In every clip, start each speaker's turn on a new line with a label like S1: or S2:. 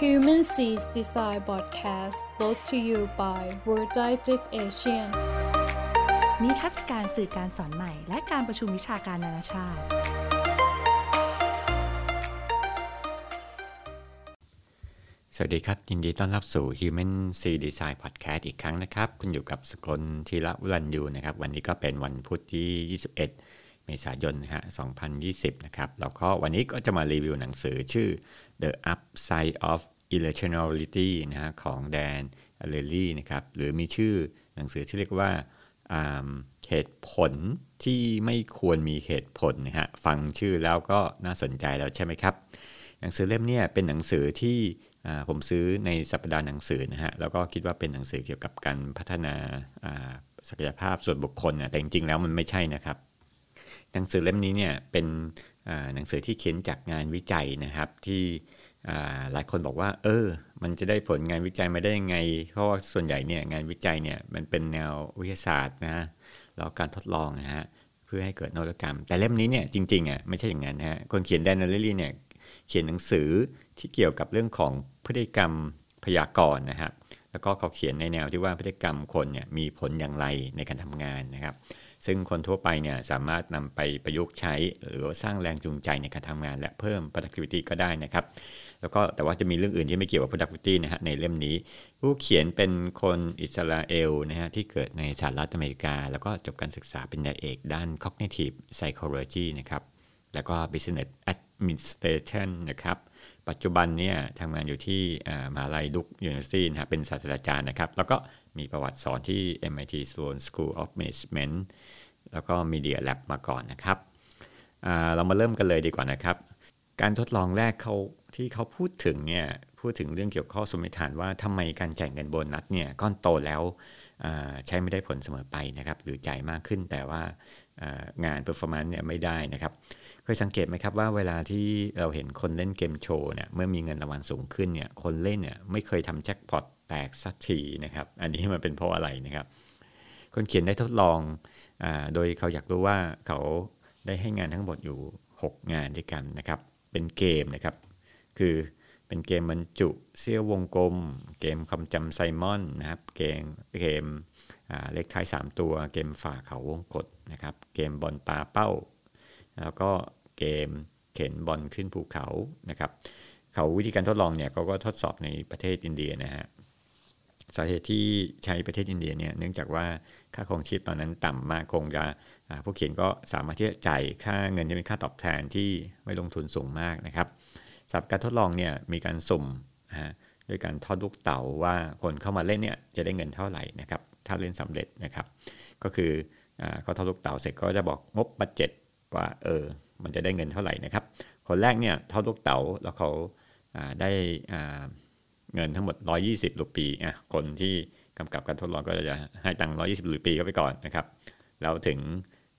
S1: Human Seas Design Podcast brought to you by World Didactic Asian
S2: นิทรรศการสื่อการสอนใหม่ และการประชุมวิชาการนานาชาติ
S3: สวัสดีครับ ยินดีต้อนรับสู่ Human C Design Podcast อีกครั้งนะครับ คุณอยู่กับสกลทีละวรันยูนะครับ วันนี้ก็เป็นวันพุธที่ 21 เมษายนนะฮะ 2020 นะครับ แล้วก็วันนี้ก็จะมารีวิวหนังสือชื่อ The Upside of Irrationality นะฮะของแดนอเลลี่นะครับ หรือมีชื่อหนังสือที่เรียกว่าเหตุผลที่ไม่ควรมีเหตุผลนะฮะ ฟังชื่อแล้วก็น่าสนใจแล้วใช่ไหมครับ หนังสือเล่มนี้เป็นหนังสือที่ผมซื้อในสัปดาห์หนังสือนะฮะ แล้วก็คิดว่าเป็นหนังสือเกี่ยวกับการพัฒนาศักยภาพส่วนบุคคลนะแต่จริงๆแล้วมันไม่ใช่นะครับ หนังสือเล่มนี้เนี่ยเป็นหนังสือที่เขียนจากงานวิจัยนะครับที่หลายคนบอกว่า เออ มันจะได้ผลงานวิจัยมาได้ยังไง เพราะว่าส่วนใหญ่เนี่ยงานวิจัยเนี่ยมันเป็นแนววิทยาศาสตร์นะแล้วการทดลองนะฮะเพื่อให้เกิดนวัตกรรม แต่เล่มนี้เนี่ยจริงๆอะไม่ใช่อย่างนั้นนะฮะคนเขียนแดนนาร์ลี่เนี่ยเขียนหนังสือที่เกี่ยวกับเรื่องของพฤติกรรมพยากรณ์นะครับแล้วก็เขาเขียนในแนวที่ว่าพฤติกรรมคนเนี่ยมีผลอย่างไรในการทำงานนะครับ ซึ่งคนทั่วไปเนี่ยสามารถนำไปประยุกต์ใช้ หรือสร้างแรงจูงใจในการทำงาน และเพิ่ม productivity ก็ได้นะครับ แล้วก็แต่ว่าจะมีเรื่องอื่นที่ไม่เกี่ยวกับ productivity นะฮะในเล่มนี้ ผู้เขียนเป็นคนอิสราเอลนะฮะที่เกิดในสหรัฐอเมริกา แล้วก็จบการศึกษาเป็นญาเอกด้าน cognitive psychology นะครับแล้วก็ business administration นะครับปัจจุบันเนี่ยทำงานอยู่ที่มหาลัย Duke University นะเป็นศาสตราจารย์นะครับ แล้วก็มีประวัติสอนที่ MIT Sloan School of Management แล้วก็ Media Lab มาก่อนนะครับเรามาเริ่มกันเลยดีกว่านะครับ การทดลองแรกเขาที่เขาพูดถึงเนี่ยพูดถึงเรื่องเกี่ยวข้อสมมติฐานว่าทำไมการจ่ายเงินโบนัสเนี่ยก้อนโตแล้วใช้ไม่ได้ผลเสมอไปนะครับหรือจ่ายมากขึ้นแต่ว่างาน performance เนี่ยไม่ได้นะครับเคยสังเกตไหมครับว่าเวลาที่เราเห็นคนเล่นเกมโชว์เนี่ยเมื่อมีเงินรางวัลสูงขึ้นเนี่ยคนเล่นเนี่ยไม่เคยทำแจ็คพอต แตกสักทีนะครับ อันนี้มันเป็นเพราะอะไรนะครับ คนเขียนได้ทดลองอโดยเขาอยากรู้ว่าเขาได้ให้งานทั้งหมดอยู่ 6 งานด้วยกันนะครับ เป็นเกมนะครับ คือเป็นเกมบรรจุเสี้ยววงกลม เกมคำจำไซมอนนะครับ เกมเกมเลขท้าย 3 ตัว เกมฝ่าเขาวงกดนะครับ เกมบอลปาเป้า แล้วก็เกมเข็นบอลขึ้นภูเขานะครับ เขาวิธีการทดลองเนี่ยเขาก็ทดสอบในประเทศอินเดียนะฮะ สาเหตุที่ใช้ประเทศอินเดียเนี่ยเนื่องจากว่าค่าครองชีพตอนนั้นต่ำมากคงจะผู้เขียนก็สามารถที่จะจ่ายค่าเงินที่เป็นค่าตอบแทนที่ไม่ลงทุนสูงมากนะครับสำหรับการทดลองเนี่ยมีการสุ่มนะด้วยการทอดลูกเต๋าว่าคนเข้ามาเล่นเนี่ยจะได้เงินเท่าไหร่นะครับถ้าเล่นสำเร็จนะครับ ก็คือเขาทอดลูกเต๋าเสร็จก็จะบอกงบบัตเจ็ตว่าเออมันจะได้เงินเท่าไหร่นะครับ คนแรกเนี่ยทอดลูกเต๋าแล้วเขาได้ เงินทั้งหมด 120 รูปีอะคนที่กำกับการทดลองก็จะให้ตังค์120 รูปีก็ไปก่อนนะครับ แล้วถึง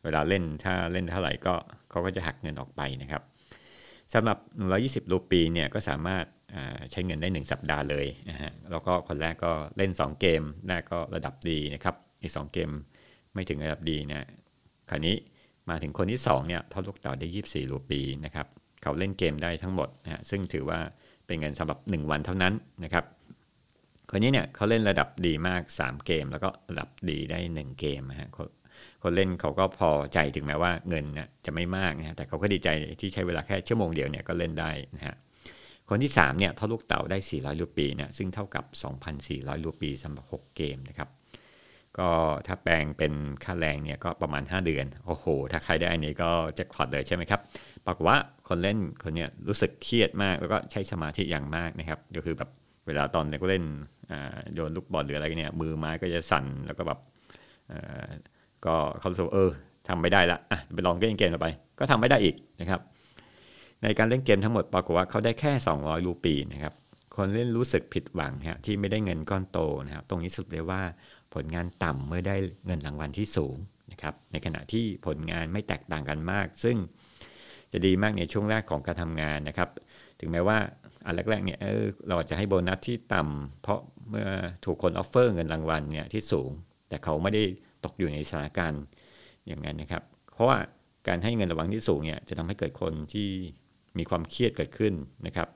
S3: เวลาเล่นถ้าเล่นเท่าไหร่ก็เขาก็จะหักเงินออกไปนะครับสำหรับ 120 รูปีเนี่ยก็สามารถใช้เงินได้ 1 สัปดาห์เลยนะฮะแล้วก็คนแรกก็เล่น 2 เกมแรกก็ระดับดีนะครับ อีก 2 เกมไม่ถึงระดับดีนะคราวนี้มาถึงคนที่2เนี่ยทอดลูกเต่าได้ 24 รูปีนะครับ เขาเล่นเกมได้ทั้งหมดนะฮะซึ่งถือว่า เป็นเงินสำหรับ 1 วันเท่านั้นนะครับคนนี้เนี่ยเขาเล่นระดับดีมาก 3 เกม แล้วก็ระดับดีได้ 1 เกมนะฮะคนเล่นเขาก็พอใจถึงแม้ว่าเงินนะจะไม่มากนะฮะแต่เขาก็ดีใจที่ใช้เวลาแค่ชั่วโมงเดียวเนี่ยก็เล่นได้นะฮะคนที่3เนี่ยเท่าลูกเต่าได้ 400 รูปีนะซึ่งเท่ากับ 2,400 รูปีสำหรับ 6 เกมนะครับ ก็ถ้าแปลงเป็นค่าแรงเนี่ยก็ประมาณ 5 เดือน โอ้โห ถ้าใครได้อันนี้ก็แจ็คพอตเลยใช่ไหมครับปรากฏว่าคนเล่นคนเนี้ยรู้สึกเครียดมากแล้วก็ใช้สมาธิอย่างมากนะครับก็คือแบบเวลาตอนเล่นโยนลูกบอลหรืออะไรเนี่ยมือไม้ก็จะสั่นแล้วก็แบบก็เขาสูเออทำไม่ได้ละอะไปลองเล่นเกมต่อไป ก็ทำไม่ได้อีกนะครับ ในการเล่นเกมทั้งหมดปรากฏว่าเขาได้แค่ 200 รูปีนะครับคนเล่นรู้สึกผิดหวังฮะที่ไม่ได้เงินก้อนโตนะครับตรงนี้สุดเลยว่า ผลงานต่ำเมื่อได้เงินรางวัลที่สูงนะครับในขณะที่ผลงานไม่แตกต่างกันมาก ซึ่งจะดีมากในช่วงแรกของการทำงานนะครับ ถึงแม้ว่าอันแรกๆเนี่ยเออเราจะให้โบนัสที่ต่ำเพราะเมื่อถูกคนออฟเฟอร์เงินรางวัลเนี่ยที่สูง แต่เขาไม่ได้ตกอยู่ในสถานการณ์อย่างนั้นนะครับ เพราะว่าการให้เงินระวังที่สูงเนี่ยจะทำให้เกิดคนที่มีความเครียดเกิดขึ้นนะครับ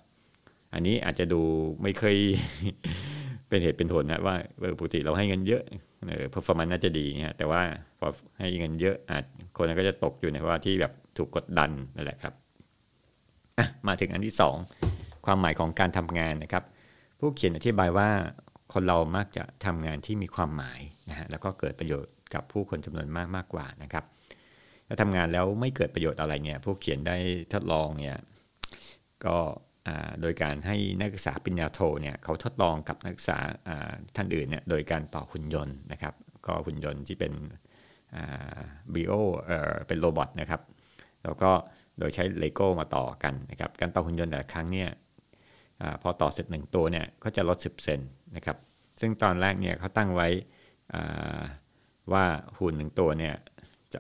S3: อันนี้อาจจะดูไม่เคย เป็นเหตุเป็นผลนะว่าปกติเราให้เงินเยอะเออ performance น่าจะดีนะแต่ว่าพอให้เงินเยอะอาจคนก็จะตกอยู่ในว่าที่แบบถูกกดดันนั่นแหละครับมาถึงอันที่ 2 ความหมายของการทำงานนะครับ ผู้เขียนอธิบายว่าคนเรามักจะทำงานที่มีความหมายนะฮะแล้วก็เกิดประโยชน์กับผู้คนจำนวนมากมากกว่านะครับถ้าทำงานแล้วไม่เกิดประโยชน์อะไรเนี่ยผู้เขียนได้ทดลองเนี่ยก็ โดยการให้นักศึกษาปริญญาโทเนี่ยเขาทดลองกับนักศึกษาท่านอื่นเนี่ยโดยการต่อหุ่นยนต์นะครับ ก็หุ่นยนต์ที่เป็นบีโอเป็น robot นะครับ แล้วก็โดยใช้เลโก้มาต่อกันนะครับ การต่อหุ่นยนต์แต่ละครั้งเนี่ยอพอต่อเสร็จหนึ่งตัวเนี่ยก็จะลด 10 เซนต์นะครับ ซึ่งตอนแรกเนี่ยเขาตั้งไว้ว่าหุ่นหนึ่งตัวเนี่ยจะ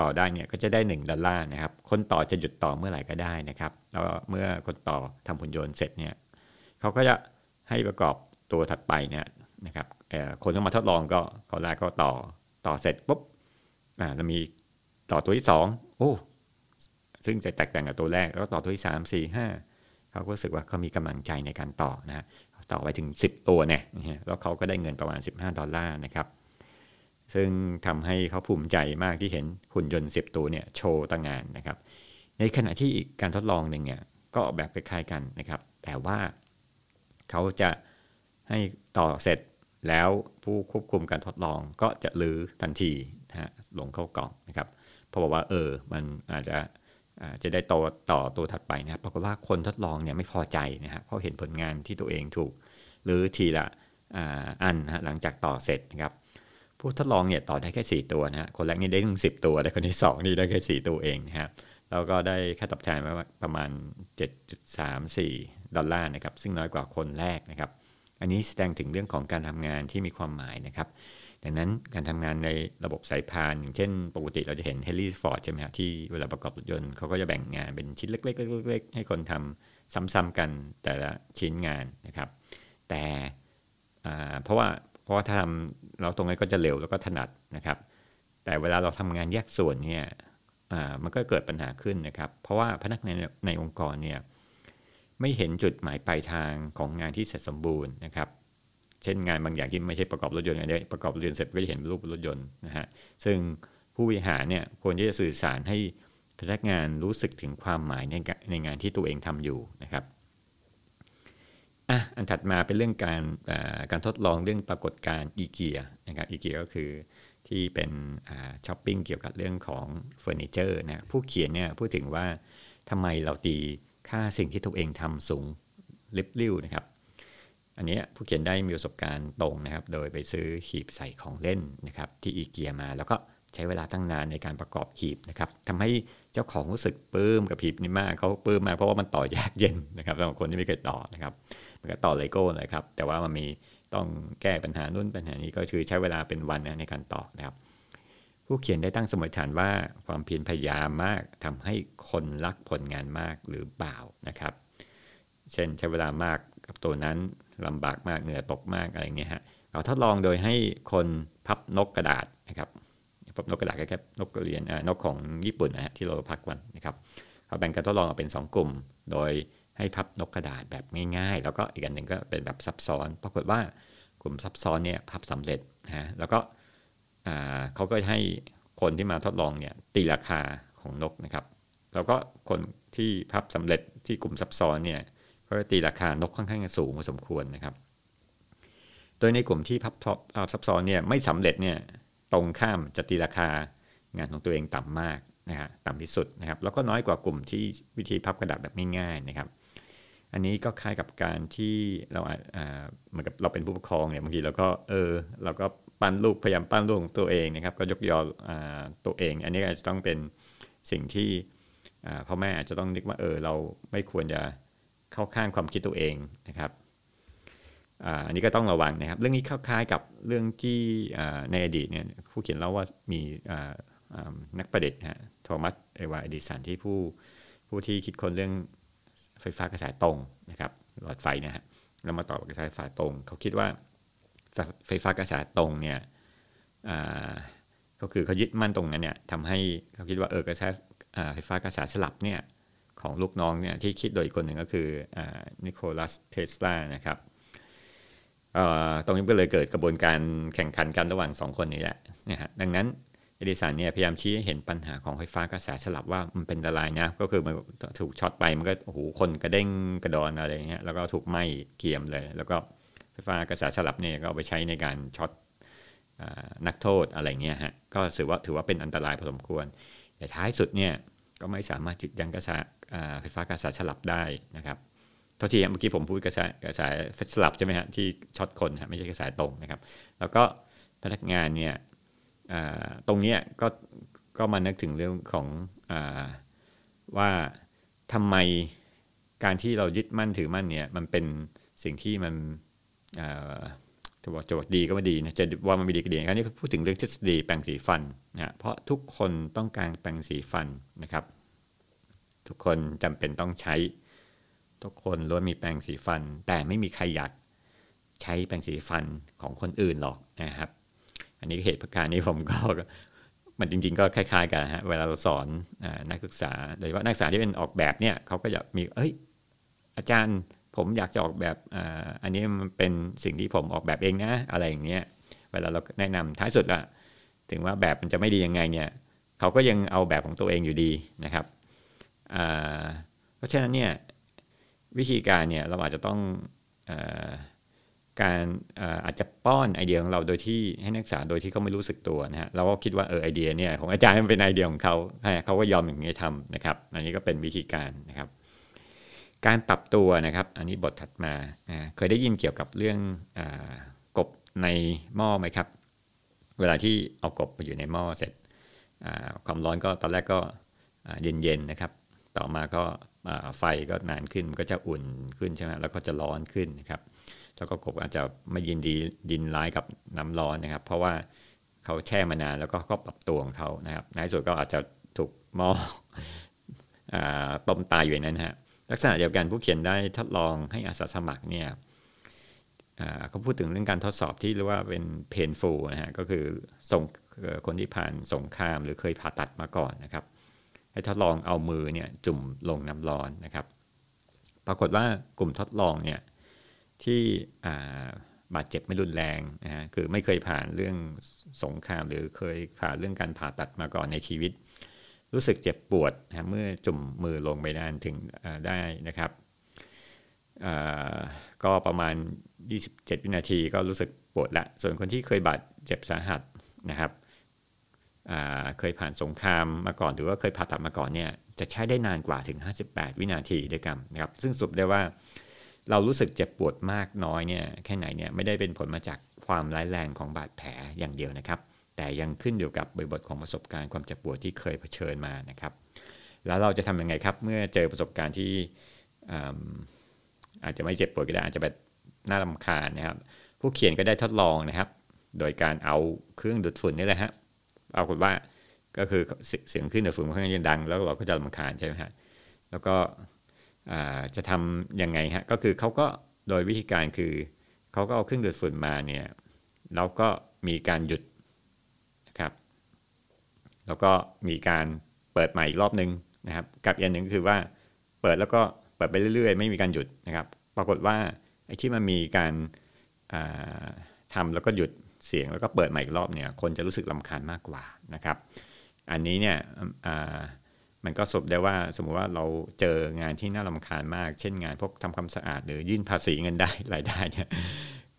S3: ต่อได้เนี่ยก็จะได้ 1 ดอลลาร์นะครับ คนต่อจะหยุดต่อเมื่อไหร่ก็ได้นะครับ แล้วเมื่อคนต่อทำหุ่นยนต์เสร็จเนี่ยเขาก็จะให้ประกอบตัวถัดไปเนี่ยนะครับคนที่มาทดลองก็เขาแรกก็ต่อต่อเสร็จปุ๊บอ่าเรามีต่อตัวที่2โอ้ซึ่งจะแตกต่างกับตัวแรก แล้วต่อตัวที่ 3 4 5เขาก็รู้สึกว่าเขามีกำลังใจในการต่อนะต่อไปถึง 10 ตัวเนี่ยแล้วเขาก็ได้เงินประมาณ 15 ดอลลาร์นะครับ ซึ่งทำให้เขาภูมิใจมากที่เห็นหุ่นยนต์ 10 ตัวเนี่ยโชว์ตั้งงานนะครับ ในขณะที่อีกการทดลองหนึ่งเนี่ยก็แบบคล้ายๆกันนะครับ แต่ว่าเขาจะให้ต่อเสร็จแล้วผู้ควบคุมการทดลองก็จะลื้อทันทีนะฮะลงเข้ากล่องนะครับ เพราะว่าเออมันอาจจะจะได้ต่อต่อตัวถัดไปนะครับปรากฏว่าคนทดลองเนี่ยไม่พอใจนะฮะเพราะเห็นผลงานที่ตัวเองถูกหรือทีละอันนะหลังจากต่อเสร็จนะครับ ผู้ทดลองเนี่ยต่อได้แค่ 4 ตัวนะฮะคนแรกนี่ได้ถึงสิตัวแต่คนที่2นี่ได้แค่ 4 ตัวเองนะครับแล้วก็ได้ค่าตอบแทนมาประมาณ 7.34 ดอลลาร์นะครับซึ่งน้อยกว่าคนแรกนะครับ อันนี้แสดงถึงเรื่องของการทำงานที่มีความหมายนะครับดังนั้นการทำงานในระบบสายพานอย่างเช่น ปกติเราจะเห็นเฮนรี่ฟอร์ดใช่ไหมครับที่เวลาประกอบรถยนต์เขาก็จะแบ่งงานเป็นชิ้นเล็กๆๆให้คนทำซ้ำๆกันแต่ละชิ้นงานนะครับ แต่เพราะว่า เพราะว่าถ้าทำเราตรงนี้ก็จะเร็วแล้วก็ถนัดนะครับ แต่เวลาเราทำงานแยกส่วนเนี่ยมันก็เกิดปัญหาขึ้นนะครับ เพราะว่าพนักงานในองค์กรเนี่ยไม่เห็นจุดหมายปลายทางของงานที่เสร็จสมบูรณ์นะครับ เช่นงานบางอย่างที่ไม่ใช่ประกอบรถยนต์อันนี้ประกอบรถยนต์เสร็จก็จะเห็นรูปรถยนต์นะฮะซึ่งผู้บริหารเนี่ยควรที่จะสื่อสารให้พนักงานรู้สึกถึงความหมายในในงานที่ตัวเองทำอยู่นะครับ อะอันถัดมาเป็นเรื่องการการทดลองเรื่องปรากฏการณ์อีเกียนะครับอีเกียก็คือที่เป็นช้อปปิ้งเกี่ยวกับเรื่องของเฟอร์นิเจอร์นะผู้เขียนเนี่ยพูดถึงว่าทำไมเราตีค่าสิ่งที่ตัวเองทำสูงลิบลิ่วนะครับ อันนี้ผู้เขียนได้มีประสบการณ์ตรงนะครับ โดยไปซื้อหีบใส่ของเล่นนะครับ ที่อีเกียมา แล้วก็ใช้เวลาตั้งนานในการประกอบหีบนะครับทำให้ เจ้าของรู้สึกปลื้มกับหีบนี้มากเขาปลื้มมากเพราะว่ามันต่อยากเย็นนะครับสำหรับคนที่ไม่เคยต่อนะครับมันก็ต่อเลโก้นะครับ แต่ว่ามันมีต้องแก้ปัญหานู่นปัญหานี้ก็คือใช้เวลาเป็นวันนะในการต่อนะครับผู้เขียนได้ตั้งสมมติฐานว่าความเพียรพยายามมากทำให้คนรักผลงานมากหรือเปล่านะครับ เช่นใช้เวลามากกับตัวนั้นลำบากมากเหงื่อตกมากอะไรเงี้ยฮะเราทดลองโดยให้คนพับนกกระดาษนะครับ นกกระดาษก็แค่นกกระเรียนนกของญี่ปุ่นนะฮะที่เราพักวันนะครับเขาแบ่งการทดลองออกเป็น 2 กลุ่ม โดยให้พับนกกระดาษแบบง่ายๆ แล้วก็อีกอันหนึ่งก็เป็นแบบซับซ้อนปรากฏว่ากลุ่มซับซ้อนเนี่ยพับสำเร็จนะฮะแล้วก็เขาก็ให้คนที่มาทดลองเนี่ยตีราคาของนกนะครับแล้วก็คนที่พับสำเร็จที่กลุ่มซับซ้อนเนี่ยก็ตีราคานกค่อนข้างสูงพอสมควรนะครับ โดยในกลุ่มที่พับซับซ้อนเนี่ยไม่สำเร็จเนี่ย ตรงข้ามจะตีราคางานของตัวเองต่ำมากนะฮะต่ำที่สุดนะครับ แล้วก็น้อยกว่ากลุ่มที่วิธีพับกระดาษแบบง่ายๆนะครับ อันนี้ก็คล้ายกับการที่เราเหมือนกับเราเป็นผู้ปกครองเนี่ยบางทีเราก็เออเราก็ปั้นลูกพยายามปั้นลูกของตัวเองนะครับ ก็ยกยอตัวเอง อันนี้อาจจะต้องเป็นสิ่งที่พ่อแม่อาจจะต้องนึกว่าเออเราไม่ควรจะเข้าข้างความคิดตัวเองนะครับ อันนี้ก็ต้องระวังนะครับ เรื่องนี้คล้ายๆกับเรื่องที่ในอดีตเนี่ยผู้เขียนเล่าว่ามีนักประดิษฐ์ฮะโทมัสเอวาอดิสันที่ผู้ผู้ที่คิดค้นเรื่องไฟฟ้ากระแสตรงนะครับหลอดไฟนะฮะแล้วมาต่อกับกระแสไฟฟ้าตรง เขาคิดว่าไฟฟ้ากระแสตรงเนี่ยก็คือเขายึดมั่นตรงนั้นเนี่ยทำให้เขาคิดว่าเออกระแสไฟฟ้ากระแสสลับเนี่ยขของลูกน้องเนี่ยที่คิดโดยคนหนึ่งก็คือนิโคลัสเทสลานะครับ ตรงนี้ก็เลยเกิดกระบวนการแข่งขันกันระหว่าง 2 คนนี้แหละนะฮะดังนั้นเอดิสันเนี่ยพยายามชี้ให้เห็นปัญหาของไฟฟ้ากระแสสลับว่ามันเป็นอันตรายนะ ก็คือมันถูกช็อตไปมันก็โอ้โหคนกระเด้งกระดอนอะไรเงี้ยแล้วก็ถูกไหม้เกรียมเลย แล้วก็ไฟฟ้ากระแสสลับเนี่ยก็เอาไปใช้ในการช็อตนักโทษอะไรเงี้ยฮะก็ถือว่าถือว่าเป็นอันตรายพอสมควร แต่ท้ายสุดเนี่ยก็ไม่สามารถจุดยั้งกระแสไฟฟ้ากระแสสลับได้นะครับ ทษทีเมื่อกี้ผมพูดกระแสกระแสสลับใช่ไหมฮะที่ช็อตคนฮะไม่ใช่กระแสตรงนะครับ แล้วก็พนักงานเนี่ยตรงนี้ก็ก็มานึกถึงเรื่องของอว่าทำไมการที่เรายึดมั่นถือมั่นเนี่ยมันเป็นสิ่งที่มันจะบอกจะบอกดีก็ไม่ดีนะจะว่ามันไม่ดีก็ดีอันนี้พูดถึงเรื่องทฤษฎีแปรงสีฟันนะเพราะทุกคนต้องการแปรงสีฟันนะครับ ทุกคนจำเป็นต้องใช้ ทุกคนล้วนมีแปรงสีฟัน แต่ไม่มีใครอยากใช้แปรงสีฟันของคนอื่นหรอกนะครับ อันนี้เหตุประการนี้ผมก็มันจริงๆก็คล้ายๆกันฮะเวลาเราสอนอนักศึกษาโดยเฉพาะนักศึกษาที่เป็นออกแบบเนี่ยเขาก็อยากมีเอ้ยอาจารย์ผมอยากจะออกแบบอันนี้มันเป็นสิ่งที่ผมออกแบบเองนะอะไรอย่างเงี้ยเวลาเราแนะนำท้ายสุดละถึงว่าแบบมันจะไม่ดียังไงเนี่ยเขาก็ยังเอาแบบของตัวเองอยู่ดีนะครับเพราะฉะนั้นเนี่ย วิธีการเนี่ยเราอาจจะต้องอการอาจจะป้อนไอเดียของเราโดยที่ให้นักศึกษาโดยที่เขาไม่รู้สึกตัวนะฮะเราก็คิดว่าเออไอเดียเนี่ยของอาจารย์มันเป็นไอเดียของเขาเขาก็ยอมอย่างนี้ทำนะครับ อันนี้ก็เป็นวิธีการนะครับ การปรับตัวนะครับ อันนี้บทถัดมาเคยได้ยินเกี่ยวกับเรื่องอกบในหม้อไหมครับ เวลาที่เอากบไปอยู่ในหม้อเสร็จความร้อนก็ตอนแรกก็เย็นๆนะครับ ต่อมาก็ไฟก็นานขึ้นก็จะอุ่นขึ้นใช่ไหมแล้วก็จะร้อนขึ้นนะครับ แล้วก็กบอาจจะไม่ยินดีดินร้ายกับน้ำร้อนนะครับ เพราะว่าเขาแช่มานานแล้วก็ก็ปรับตัวของเขานะครับในที่สุดก็อาจจะถูกหม้อต้มตายอยู่นั้นฮะลักษณะเดียวกันผู้เขียนได้ทดลองให้อาสาสมัครเนี่ยเขาพูดถึงเรื่องการทดสอบที่เรียกว่าเป็นเพนฟูนะฮะก็คือส่งคนที่ผ่านสงครามหรือเคยผ่าตัดมาก่อนนะครับ ให้ทดลองเอามือเนี่ยจุ่มลงน้ำร้อนนะครับ ปรากฏว่ากลุ่มทดลองเนี่ยที่บาดเจ็บไม่รุนแรงนะฮะคือไม่เคยผ่านเรื่องสงครามหรือเคยผ่านเรื่องการผ่าตัดมาก่อนในชีวิต รู้สึกเจ็บปวดนะเมื่อจุ่มมือลงไปด้านถึงได้นะครับก็ประมาณ 27 วินาทีก็รู้สึกปวดละ ส่วนคนที่เคยบาดเจ็บสาหัสนะครับ เคยผ่านสงครามมาก่อนหรือว่าเคยผ่าตัดมาก่อนเนี่ยจะใช้ได้นานกว่าถึง 58 วินาทีด้วยกันนะครับ ซึ่งสุดได้ว่าเรารู้สึกเจ็บปวดมากน้อยเนี่ยแค่ไหนเนี่ยไม่ได้เป็นผลมาจากความร้ายแรงของบาดแผลอย่างเดียวนะครับ แต่ยังขึ้นอยู่กับบริบทของประสบการณ์ความเจ็บปวดที่เคยเผชิญมานะครับ แล้วเราจะทำยังไงครับ เมื่อเจอประสบการณ์ที่อาจจะไม่เจ็บปวดก็ได้อาจจะแบบน่าลำคาญนะครับ ผู้เขียนก็ได้ทดลองนะครับ โดยการเอาเครื่องดูดฝุ่นนี่แหละฮะ เอาคนว่าก็คือเสียงขึ้นดูดฝุ่นค่อนข้างดัง แล้วเราก็จะลำคาญใช่ไหมฮะแล้วก็จะทำยังไงฮะก็คือเขาก็โดยวิธีการคือเขาก็เอาเครื่องดูดฝุ่นมาเนี่ยแล้วก็มีการหยุดนะครับ แล้วก็มีการเปิดใหม่อีกรอบนึงนะครับกับอีกหนึ่งคือว่าเปิดแล้วก็เปิดไปเรื่อย ๆ ไม่มีการหยุดนะครับ ปรากฏว่าไอ้ที่มันมีการทำแล้วก็หยุด เสียงแล้วก็เปิดใหม่อีกรอบเนี่ยคนจะรู้สึกลำคาญมากกว่านะครับ อันนี้เนี่ยมันก็สรุปได้ว่าสมมุติว่าเราเจองานที่น่าลำคาญมาก เช่นงานพวกทำความสะอาดหรือยื่นภาษีเงินได้รายได้เนี่ย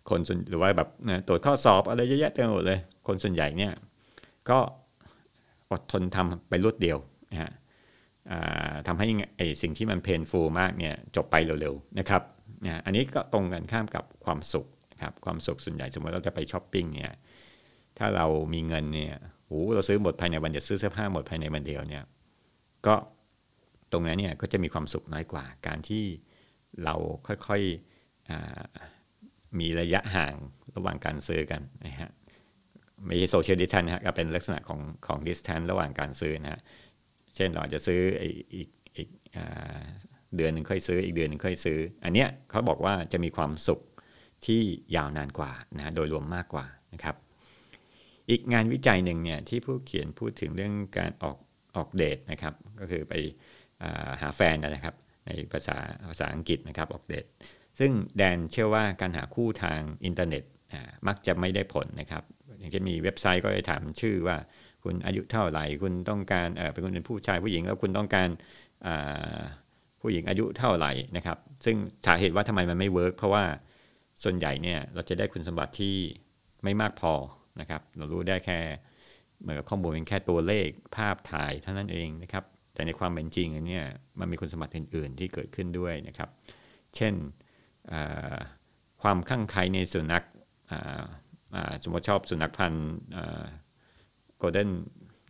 S3: คนส่วนหรือว่าแบบตรวจข้อสอบอะไรเยอะแยะเต็มหมดเลย คนส่วนใหญ่เนี่ยก็อดทนทำไปรวดเดียวนะฮะทำให้ไอสิ่งที่มันเพนฟูลมากเนี่ยจบไปเร็วๆนะครับนะอันนี้ก็ตรงกันข้ามกับความสุข ครับความสุขส่วนใหญ่สมมติเราจะไปช้อปปิ้งเนี่ยถ้าเรามีเงินเนี่ยโอ้เราซื้อหมดภายในวันเดียวซื้อเสื้อผ้าหมดภายในวันเดียวเนี่ยก็ตรงนั้นเนี่ยก็จะมีความสุขน้อยกว่า การที่เราค่อยๆมีระยะห่างระหว่างการซื้อกันนะฮะไม่ใช่ social distance นะก็เป็นลักษณะของของ distance ระหว่างการซื้อนะฮะเช่นเราอาจจะซื้ออีกอีกเดือนหนึ่งค่อยซื้ออีกเดือนหนึ่งค่อยซื้อ อันเนี้ยเขาบอกว่าจะมีความสุข ที่ยาวนานกว่านะโดยรวมมากกว่านะครับ อีกงานวิจัยหนึ่งเนี่ยที่ผู้เขียนพูดถึงเรื่องการออกออกเดทนะครับ ก็คือไปหาแฟนนะครับ ในภาษาภาษาอังกฤษนะครับออกเดทซึ่งแดนเชื่อว่าการหาคู่ทางอินเทอร์เน็ตมักจะไม่ได้ผลนะครับ อย่างเช่นมีเว็บไซต์ก็จะถามชื่อว่าคุณอายุเท่าไหร่ คุณต้องการเเป็นคนเป็นผู้ชายผู้หญิงแล้วคุณต้องการผู้หญิงอายุเท่าไหร่นะครับ ซึ่งสาเหตุว่าทำไมมันไม่ work เพราะว่า ส่วนใหญ่เนี่ยเราจะได้คุณสมบัติที่ไม่มากพอนะครับ เรารู้ได้แค่เหมือนกับข้อมูลเป็นแค่ตัวเลขภาพถ่ายเท่านั้นเองนะครับ แต่ในความเป็นจริงเนี่ยมันมีคุณสมบัติอื่น ๆ ที่เกิดขึ้นด้วยนะครับ เช่นความข้างใครในสุนัขสมมติชอบสุนัขพันธุ์โกลเด้น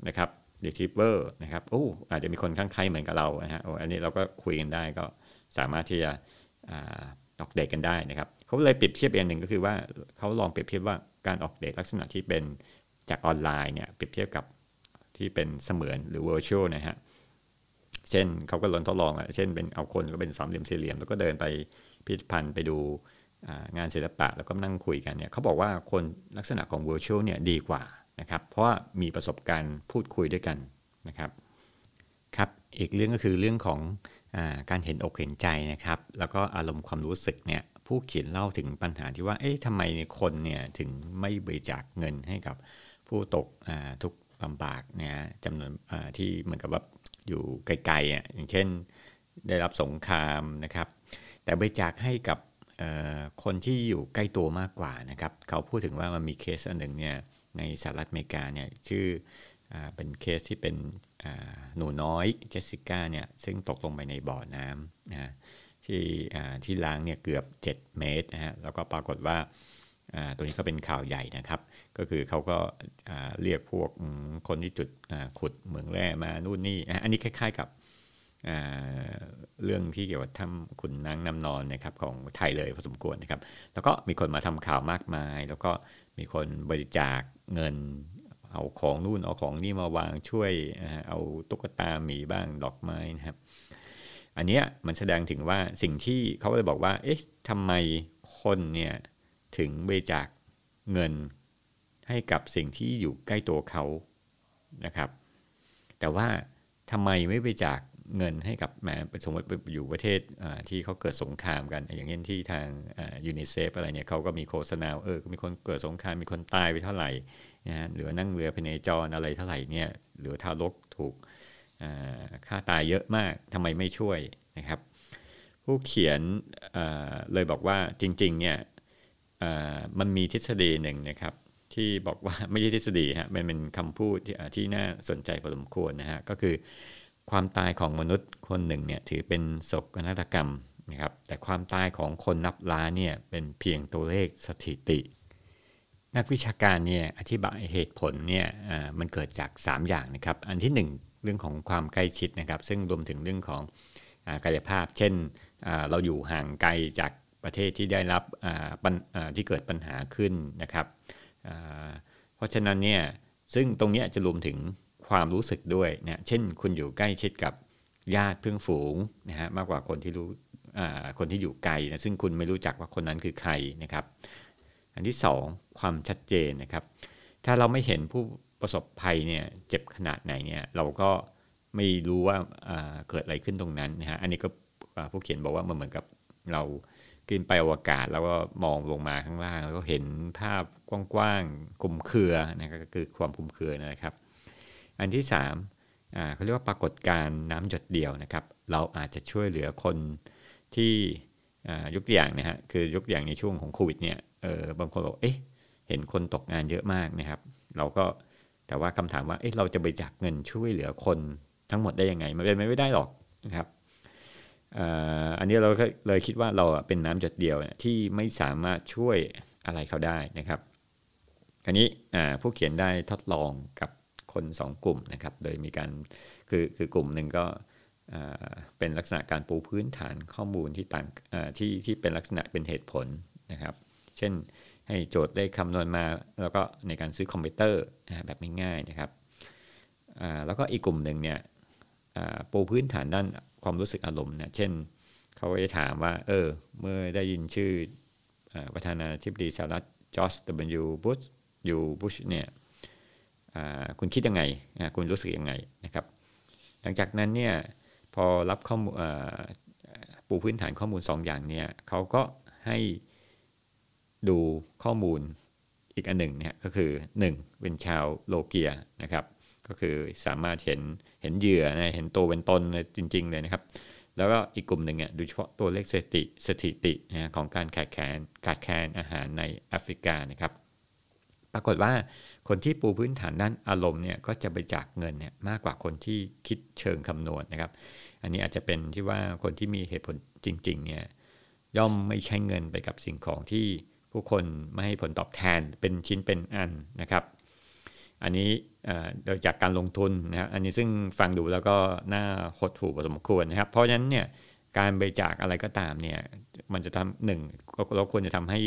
S3: นะครับเดทิเวอร์นะครับโอ้อาจจะมีคนข้างใครเหมือนกับเรานะฮะโอ้อันนี้เราก็คุยกันได้ก็สามารถที่จะออกเดทกันได้นะครับ เขาเลยเปรียบเทียบอย่างหนึ่งก็คือว่าเขาลองเปรียบเทียบว่าการออกเดทลักษณะที่เป็นจากออนไลน์เนี่ยเปรียบเทียบกับที่เป็นเสมือนหรือ virtual นะฮะเช่นเขาก็ลองทดลองอะเช่นเป็นเอาคนก็เป็นสามเหลี่ยมสี่เหลี่ยมแล้วก็เดินไปพิพิธภัณฑ์ไปดูงานศิลปะแล้วก็นั่งคุยกันเนี่ยเขาบอกว่าคนลักษณะของ virtual เนี่ยดีกว่านะครับเพราะมีประสบการณ์พูดคุยด้วยกันนะครับครับอีกเรื่องก็คือเรื่องของอการเห็นอกเห็นใจนะครับ แล้วก็อารมณ์ความรู้สึกเนี่ย ผู้เขียนเล่าถึงปัญหาที่ว่า เอ๊ะทำไมคนเนี่ยถึงไม่บริจาคเงินให้กับผู้ตกทุกลำบากเนี่ยจำนวนที่เหมือนกับว่าอยู่ไกลๆอะอย่างเช่นได้รับสงครามนะครับ แต่บริจาคให้กับคนที่อยู่ใกล้ตัวมากกว่านะครับ เขาพูดถึงว่ามันมีเคสอันหนึ่งเนี่ยในสหรัฐอเมริกาเนี่ยชื่ออเป็นเคสที่เป็นหนูน้อยเจสสิก้าเนี่ยซึ่งตกลงไปในบ่อน้ำนะ ที่ที่ล้างเนี่ยเกือบ 7 เมตรนะฮะแล้วก็ปรากฏว่าตัวนี้ก็เป็นข่าวใหญ่นะครับ ก็คือเขาก็เรียกพวกคนที่จุดขุดเหมืองแร่มานู่นนี่อันนี้คล้ายๆกับเรื่องที่เกี่ยวกับถ้ำขุนนางน้ำนอนนะครับของไทยเลยพอสมควรนะครับ แล้วก็มีคนมาทำข่าวมากมาย แล้วก็มีคนบริจาคเงิน เอาของนู่นเอาของนี่มาวางช่วยเอาตุ๊กตาหมีบ้างดอกไม้นะครับ อันนี้มันแสดงถึงว่าสิ่งที่เขาเลยบอกว่า เอ๊ะทำไมคนเนี่ยถึงบริจาคเงินให้กับสิ่งที่อยู่ใกล้ตัวเขานะครับ แต่ว่าทำไมไม่บริจาคเงินให้กับแม้สมมติอยู่ประเทศที่เขาเกิดสงครามกัน อย่างเช่นที่ทางยูนิเซฟอะไรเนี่ยเขาก็มีโฆษณาเออมีคนเกิดสงครามมีคนตายไปเท่าไหร่นะฮะหรือนั่งเรือพเนจรอะไรเท่าไหร่เนี่ยหรือทารกถูก ค่าตายเยอะมากทำไมไม่ช่วยนะครับ ผู้เขียนเลยบอกว่าจริงๆเนี่ยมันมีทฤษฎีหนึ่งนะครับ ที่บอกว่าไม่ใช่ทฤษฎีฮะมันเป็นคำพูดที่ที่น่าสนใจพอสมควรนะฮะก็คือความตายของมนุษย์คนหนึ่งเนี่ยถือเป็นโศกนาฏกรรมนะครับแต่ความตายของคนนับล้านเนี่ยเป็นเพียงตัวเลขสถิติ นักวิชาการเนี่ยอธิบายเหตุผลเนี่ยมันเกิดจาก 3 อย่างนะครับ อันที่ 1 เรื่องของความใกล้ชิดนะครับ ซึ่งรวมถึงเรื่องของกายภาพ เช่นเราอยู่ห่างไกลจากประเทศที่ได้รับที่เกิดปัญหาขึ้นนะครับเพราะฉะนั้นเนี่ยซึ่งตรงนี้จะรวมถึงความรู้สึกด้วยนะเช่นคุณอยู่ใกล้ชิดกับญาติเพื่อนฝูงนะฮะมากกว่าคนที่รู้คนที่อยู่ไกลนะซึ่งคุณไม่รู้จักว่าคนนั้นคือใครนะครับ อันที่ 2 ความชัดเจนนะครับ ถ้าเราไม่เห็นผู้ ประสบภัยเนี่ยเจ็บขนาดไหนเนี่ยเราก็ไม่รู้ว่าเกิดอะไรขึ้นตรงนั้นนะฮะอันนี้ก็ผู้เขียนบอกว่ามันเหมือนกับเราขึ้นไปอวกาศแล้วก็มองลงมาข้างล่าง แล้วก็เห็นภาพกว้างๆคุมเครือนะก็คือความคุมเครือนะครับ อันที่3อ่าเขาเรียกว่าปรากฏการณ์น้ำหยดเดียวนะครับ เราอาจจะช่วยเหลือคนที่ยกตัวอย่างนะฮะคือยกตัวอย่างในช่วงของโควิดเนี่ยเออบางคนบอกเอ๊ะเห็นคนตกงานเยอะมากนะครับ เราก็ แต่ว่าคำถามว่าเอ๊ะเราจะบริจาคเงินช่วยเหลือคนทั้งหมดได้ยังไง มันเป็นไม่ได้หรอกนะครับอันนี้เราเลยคิดว่าเราเป็นน้ำจดเดียวที่ไม่สามารถช่วยอะไรเขาได้นะครับอันนี้ผู้เขียนได้ทดลองกับคน 2 กลุ่มนะครับ โดยมีการคือคือกลุ่มหนึ่งก็เป็นลักษณะการปูพื้นฐานข้อมูลที่ต่างที่ที่เป็นลักษณะเป็นเหตุผลนะครับ เช่น ให้โจทย์ได้คำนวณมา แล้วก็ในการซื้อคอมพิวเตอร์แบบง่ายๆนะครับแล้วก็อีกกลุ่มหนึ่งเนี่ยปูพื้นฐานด้านความรู้สึกอารมณ์เนี่ยเช่น เขาจะถามว่า เออ เมื่อได้ยินชื่อประธานาธิบดีสหรัฐจอร์จดับเบิลยูบุชยูบุชเนี่ยคุณคิดยังไง คุณรู้สึกยังไงนะครับ หลังจากนั้นเนี่ยพอรับข้อมูลปูพื้นฐานข้อมูล 2 อย่างเนี่ยเขาก็ให้ ดูข้อมูลอีกอันหนึ่งเนี่ยก็คือ 1 เป็นชาวโลเกียนะครับ ก็คือสามารถเห็นเห็นเหยื่อนะเห็นตัวเป็นตนเลยจริง ๆ เลยนะครับ แล้วก็อีกกลุ่มหนึ่งเนี่ยโดยเฉพาะตัวเลขสถิติสถิตินะของการขาดแคลนขาดแคลนอาหารในแอฟริกานะครับ ปรากฏว่าคนที่ปูพื้นฐานด้านอารมณ์เนี่ยก็จะไปจากเงินเนี่ยมากกว่าคนที่คิดเชิงคำนวณนะครับ อันนี้อาจจะเป็นที่ว่าคนที่มีเหตุผลจริงๆเนี่ยย่อมไม่ใช้เงินไปกับสิ่งของที่ ผู้คนไม่ให้ผลตอบแทนเป็นชิ้นเป็นอันนะครับ อันนี้โดยจากการลงทุนนะครับอันนี้ซึ่งฟังดูแล้วก็น่าหดหู่พอสมควรนะครับ เพราะฉะนั้นเนี่ยการบริจาคอะไรก็ตามเนี่ยมันจะทำหนึ่งเราควรจะทำให้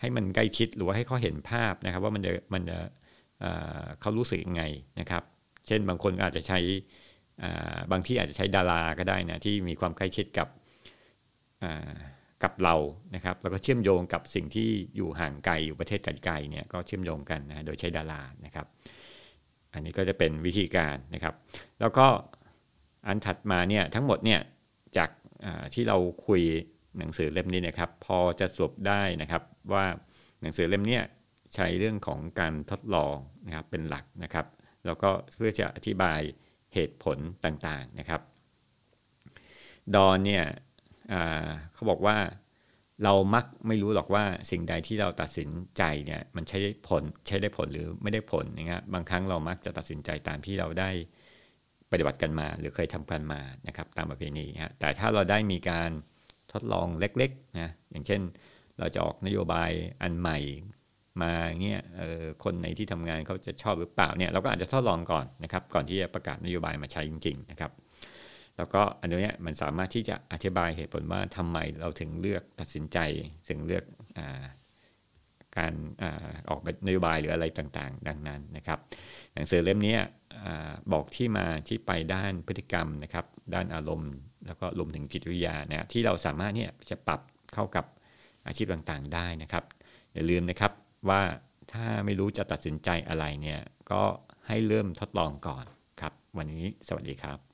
S3: ให้มันใกล้ชิดหรือว่าให้เขาเห็นภาพนะครับ ว่ามันจะมันจะเขารู้สึกยังไงนะครับ เช่นบางคนอาจจะใช้บางที่อาจจะใช้ดาราก็ได้นะที่มีความใกล้ชิดกับ กับเรานะครับแล้วก็เชื่อมโยงกับสิ่งที่อยู่ห่างไกลอยู่ประเทศไกลๆเนี่ยก็เชื่อมโยงกันนะโดยใช้ดารานะครับ อันนี้ก็จะเป็นวิธีการนะครับ แล้วก็อันถัดมาเนี่ยทั้งหมดเนี่ยจากที่เราคุยหนังสือเล่มนี้นะครับ พอจะสรุปได้นะครับว่าหนังสือเล่มนี้ใช้เรื่องของการทดลองนะครับเป็นหลักนะครับ แล้วก็เพื่อจะอธิบายเหตุผลต่างๆนะครับ ดอนเนี่ย เขาบอกว่าเรามักไม่รู้หรอกว่าสิ่งใดที่เราตัดสินใจเนี่ยมันใช้ผลใช้ได้ผลหรือไม่ได้ผลนะครับบางครั้งเรามักจะตัดสินใจตามที่เราได้ปฏิบัติกันมา หรือเคยทำกันมานะครับตามประเพณีฮะแต่ถ้าเราได้มีการทดลองเล็กๆนะอย่างเช่น เราจะออกนโยบายอันใหม่มาเงี้ยคนในที่ทำงานเขาจะชอบหรือเปล่าเนี่ยเราก็อาจจะทดลองก่อนนะครับก่อนที่จะประกาศนโยบายมาใช้จริงๆนะครับ แล้วก็อันนี้มันสามารถที่จะอธิบายเหตุผลว่าทำไมเราถึงเลือกตัดสินใจถึงเลือกอการอออกนโยบายหรืออะไรต่างๆ ดังนั้นนะครับ หนังสือเล่มนี้บอกที่มาที่ไปด้านพฤติกรรมนะครับ ด้านอารมณ์ แล้วก็รวมถึงจิตวิทยานะที่เราสามารถเนี่ยจะปรับเข้ากับอาชีพต่างๆ ได้นะครับ อย่าลืมนะครับว่าถ้าไม่รู้จะตัดสินใจอะไรเนี่ยก็ให้เริ่มทดลองก่อนครับ วันนี้สวัสดีครับ